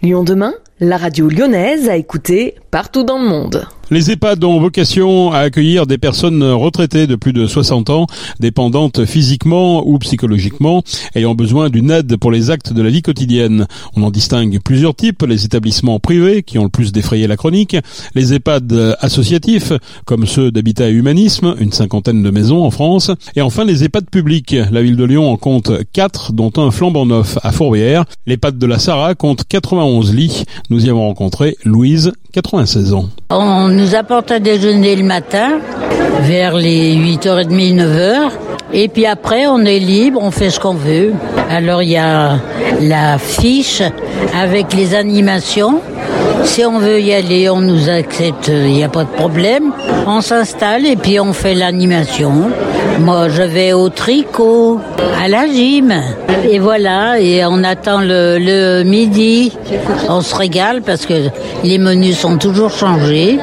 Lyon demain, la radio lyonnaise a écouté partout dans le monde. Les EHPAD ont vocation à accueillir des personnes retraitées de plus de 60 ans, dépendantes physiquement ou psychologiquement, ayant besoin d'une aide pour les actes de la vie quotidienne. On en distingue plusieurs types, les établissements privés qui ont le plus défrayé la chronique, les EHPAD associatifs, comme ceux d'Habitat et Humanisme, une cinquantaine de maisons en France, et enfin les EHPAD publics. La ville de Lyon en compte 4, dont un flambant neuf à Fourvière. L'EHPAD de la Sarah compte 91 lits. Nous y avons rencontré Louise, 96 ans. On nous apporte à déjeuner le matin, vers les 8h30, 9h. Et puis après, on est libre, on fait ce qu'on veut. Alors il y a la fiche avec les animations. Si on veut y aller, on nous accepte, il n'y a pas de problème. On s'installe et puis on fait l'animation. Moi, je vais au tricot, à la gym. Et voilà, et on attend le, le midi. On se régale parce que les menus sont toujours changés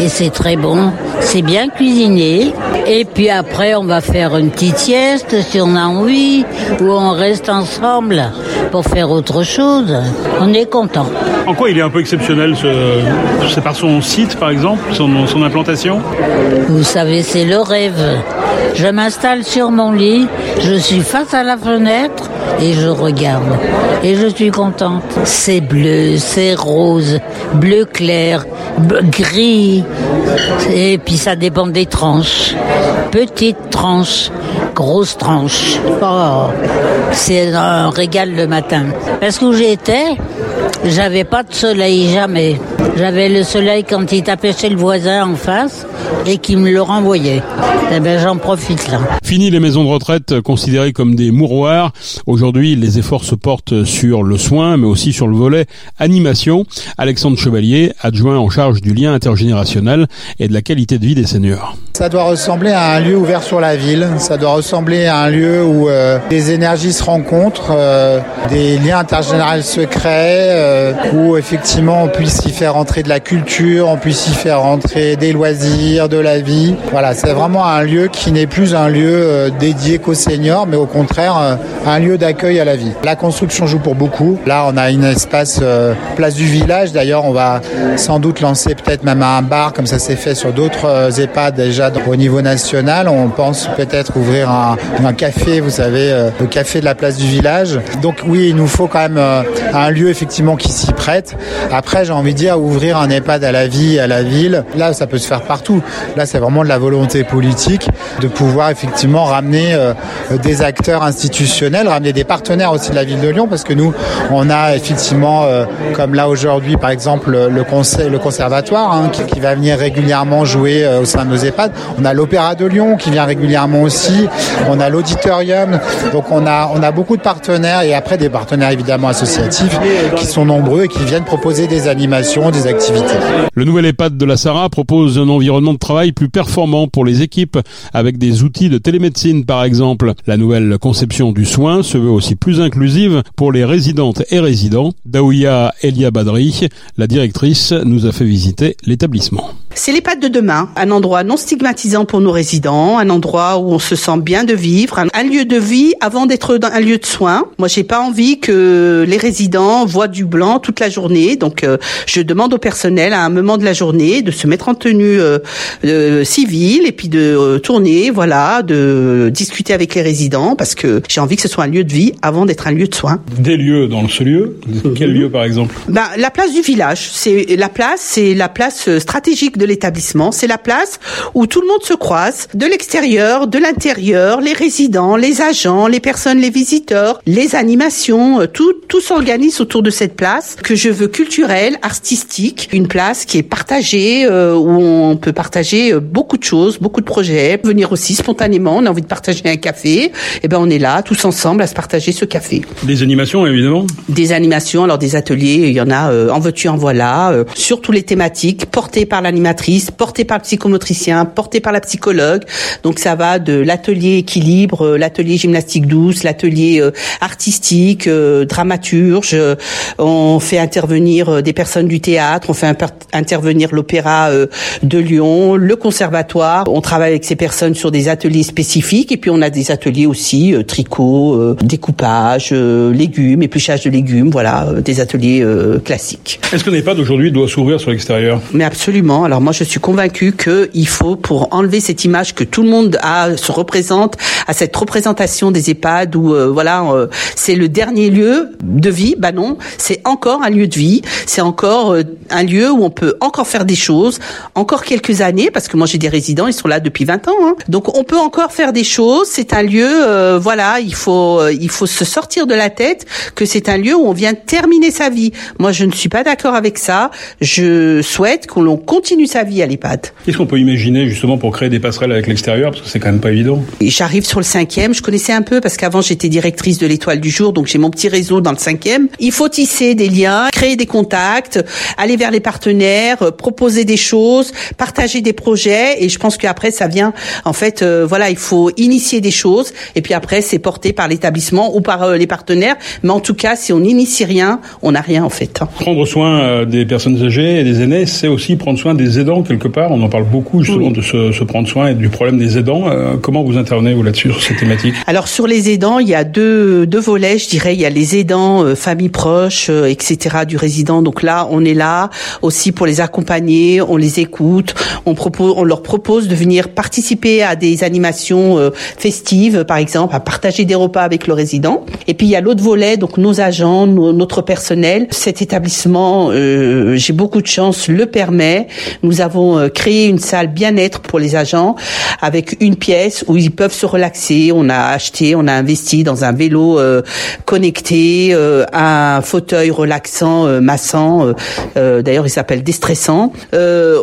et c'est très bon. C'est bien cuisiné. Et puis après, on va faire une petite sieste si on a envie, ou on reste ensemble pour faire autre chose. On est content. En quoi il est un peu exceptionnel ce... C'est par son site, par exemple, son, son implantation? Vous savez, c'est le rêve. Je m'installe sur mon lit, je suis face à la fenêtre et je regarde. Et je suis contente. C'est bleu, c'est rose, bleu clair, gris. Et puis ça dépend des tranches. Petites tranches, grosses tranches. Oh, c'est un régal le matin. Parce que j'étais, j'avais pas de soleil, jamais. J'avais le soleil quand il tapait chez le voisin en face et qui me le renvoyait. Eh ben, j'en profite là. Fini les maisons de retraite considérées comme des mouroirs. Aujourd'hui, les efforts se portent sur le soin, mais aussi sur le volet animation. Alexandre Chevalier, adjoint en charge du lien intergénérationnel et de la qualité de vie des seniors. Ça doit ressembler à un lieu ouvert sur la ville. Ça doit ressembler à un lieu où euh, des énergies se rencontrent, euh, des liens intergénérationnels se créent, euh, où effectivement on puisse y faire entrer de la culture, on puisse y faire entrer des loisirs, de la vie. Voilà, c'est vraiment un lieu qui n'est plus un lieu euh, dédié qu'aux seniors, mais au contraire euh, un lieu d'accueil à la vie. La construction joue pour beaucoup. Là, on a une espace place du village. D'ailleurs, on va sans doute lancer peut-être même un bar, comme ça s'est fait sur d'autres EHPAD déjà au niveau national. On pense peut-être ouvrir un, café, vous savez, le café de la place du village. Donc oui, il nous faut quand même un lieu effectivement qui s'y prête. Après, j'ai envie de dire ouvrir un EHPAD à la vie, à la ville. Là, ça peut se faire partout. Là, c'est vraiment de la volonté politique de pouvoir effectivement ramener euh, des acteurs institutionnels, ramener des partenaires aussi de la ville de Lyon, parce que nous, on a effectivement, euh, comme là aujourd'hui, par exemple, le conseil, le conservatoire, hein, qui, qui, va venir régulièrement jouer euh, au sein de nos EHPAD. On a l'Opéra de Lyon qui vient régulièrement aussi. On a l'auditorium. Donc on a, on a beaucoup de partenaires et après des partenaires évidemment associatifs qui sont nombreux et qui viennent proposer des animations, des activités. Le nouvel EHPAD de la Sarah propose un environnement de travail plus performant pour les équipes avec des outils de télémédecine par exemple. La nouvelle conception du soin se veut aussi plus inclusive pour les résidentes et résidents. Daouya Elia Badri, la directrice, nous a fait visiter l'établissement. C'est l'EHPAD de demain, un endroit non stigmatisant pour nos résidents, un endroit où on se sent bien de vivre, un lieu de vie avant d'être un lieu de soins. Moi, j'ai pas envie que les résidents voient du blanc toute la journée, donc euh, je demande au personnel à un moment de la journée de se mettre en tenue euh, euh, civile et puis de euh, tourner, voilà, de discuter avec les résidents parce que j'ai envie que ce soit un lieu de vie avant d'être un lieu de soins. Des lieux dans ce lieu, quel lieu par exemple? Ben, la place du village, c'est la place, c'est la place stratégique de l'établissement. C'est la place où tout le monde se croise, de l'extérieur, de l'intérieur, les résidents, les agents, les personnes, les visiteurs, les animations, euh, tout, tout s'organise autour de cette place que je veux culturelle, artistique, une place qui est partagée, euh, où on peut partager euh, beaucoup de choses, beaucoup de projets, venir aussi spontanément, on a envie de partager un café, et eh ben on est là tous ensemble à se partager ce café. Des animations évidemment. Des animations, alors des ateliers, il y en a euh, en veux-tu en voilà, euh, sur toutes les thématiques portées par l'animatrice porté par le psychomotricien, porté par la psychologue. Donc ça va de l'atelier équilibre, euh, l'atelier gymnastique douce, l'atelier euh, artistique, dramaturge. On fait intervenir des personnes du théâtre, on fait intervenir l'opéra de Lyon, le conservatoire. On travaille avec ces personnes sur des ateliers spécifiques et puis on a des ateliers aussi euh, tricot, euh, découpage, euh, légumes, épluchage de légumes, voilà, euh, des ateliers euh, classiques. Est-ce que l'EHPAD aujourd'hui doit s'ouvrir sur l'extérieur? Mais absolument. Alors moi, je suis convaincue qu'il faut, pour enlever cette image que tout le monde a, se représente, à cette représentation des EHPAD où, euh, voilà, euh, c'est le dernier lieu de vie. Bah non, c'est encore un lieu de vie. C'est encore euh, un lieu où on peut encore faire des choses, encore quelques années, parce que moi j'ai des résidents, ils sont là depuis 20 ans. hein. Donc on peut encore faire des choses. C'est un lieu, euh, voilà, il faut, euh, il faut se sortir de la tête que c'est un lieu où on vient terminer sa vie. Moi, je ne suis pas d'accord avec ça. Je souhaite qu'on l'on continue sa vie à l'EHPAD. Qu'est-ce qu'on peut imaginer justement pour créer des passerelles avec l'extérieur? Parce que c'est quand même pas évident. J'arrive sur le cinquième. Je connaissais un peu parce qu'avant j'étais directrice de l'Étoile du Jour, donc j'ai mon petit réseau dans le cinquième. Il faut tisser des liens, créer des contacts, aller vers les partenaires, euh, proposer des choses, partager des projets. Et je pense qu'après ça vient. En fait, euh, voilà, il faut initier des choses et puis après c'est porté par l'établissement ou par euh, les partenaires. Mais en tout cas, si on n'initie rien, on n'a rien en fait. Prendre soin euh, des personnes âgées et des aînés, c'est aussi prendre soin des aidants quelque part. On en parle beaucoup justement de se, se prendre soin et du problème des aidants. Euh, comment vous intervenez vous là-dessus sur cette thématique Alors sur les aidants, il y a deux, deux volets, je dirais. Il y a les aidants, euh, familles etc. du résident. Donc là, on est là aussi pour les accompagner, on les écoute, on propose, on leur propose de venir participer à des animations euh, festives, par exemple, à partager des repas avec le résident. Et puis il y a l'autre volet, donc nos agents, notre personnel. Cet établissement, euh, j'ai beaucoup de chance, le permet. Nous avons euh, créé une salle bien-être pour les agents avec une pièce où ils peuvent se relaxer. On a acheté, on a investi dans un vélo connecté, euh, un fauteuil relaxant, euh, massant. euh, euh, D'ailleurs, il s'appelle déstressant.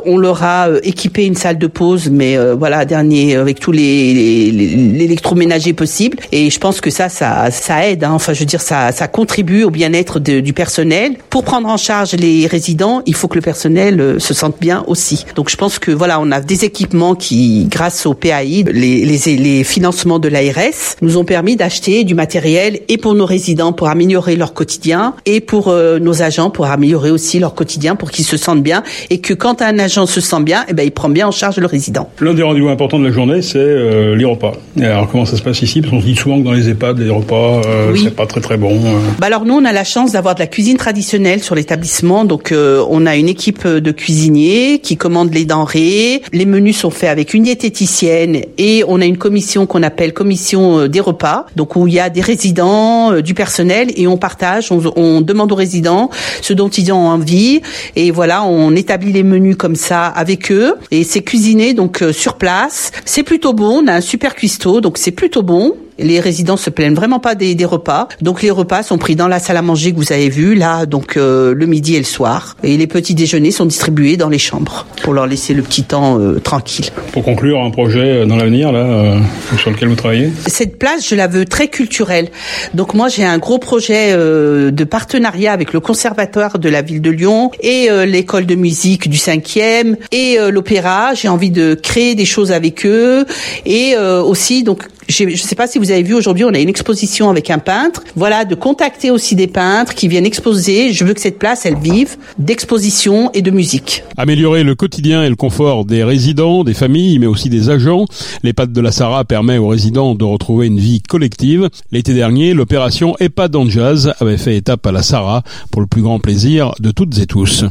On leur a équipé une salle de pause, mais voilà, dernier avec tous les l'électroménager possible. Et je pense que ça, ça, ça aide. hein. Enfin, je veux dire, ça, ça contribue au bien-être du personnel. Pour prendre en charge les résidents, il faut que le personnel se sente bien aussi. Donc, je pense que voilà, on a des équipements qui, grâce au PAI, les, les, les financements de l'ARS, nous ont permis d'acheter du matériel et pour nos résidents pour améliorer leur quotidien et pour euh, nos agents pour améliorer aussi leur quotidien pour qu'ils se sentent bien et que quand un agent se sent bien, eh ben, il prend bien en charge le résident. L'un des rendez-vous importants de la journée, c'est euh, les repas. Et alors comment ça se passe ici? Parce qu'on se dit souvent que dans les EHPAD, les repas, euh, Oui. c'est pas très très bon. euh. Bah alors nous on a la chance d'avoir de la cuisine traditionnelle sur l'établissement donc euh, on a une équipe de cuisiniers qui commandent les denrées les menus sont faits avec une diététicienne et on a une commission qu'on appelle commission euh, des repas donc où il y a des résidents euh, du personnel et on partage on, on demande aux résidents ce dont ils ont envie. Et voilà on établit les menus comme ça avec eux. Et c'est cuisiné donc euh, sur place. C'est plutôt bon on a un super cuistot donc c'est plutôt bon les résidents se plaignent vraiment pas des, des repas. Donc les repas sont pris dans la salle à manger que vous avez vue là, donc euh, le midi et le soir. Et les petits déjeuners sont distribués dans les chambres pour leur laisser le petit temps euh, tranquille. Pour conclure un projet euh, dans l'avenir là, euh, sur lequel vous travaillez? Cette place, je la veux très culturelle. Donc moi, j'ai un gros projet euh, de partenariat avec le conservatoire de la ville de Lyon et euh, l'école de musique du 5e et euh, l'opéra. J'ai envie de créer des choses avec eux et euh, aussi donc je ne sais pas si vous avez vu aujourd'hui, on a une exposition avec un peintre. Voilà, de contacter aussi des peintres qui viennent exposer. Je veux que cette place, elle vive d'exposition et de musique. Améliorer le quotidien et le confort des résidents, des familles, mais aussi des agents. L'EHPAD de la Sarah permet aux résidents de retrouver une vie collective. L'été dernier, l'opération EHPAD en jazz avait fait étape à la Sarah pour le plus grand plaisir de toutes et tous.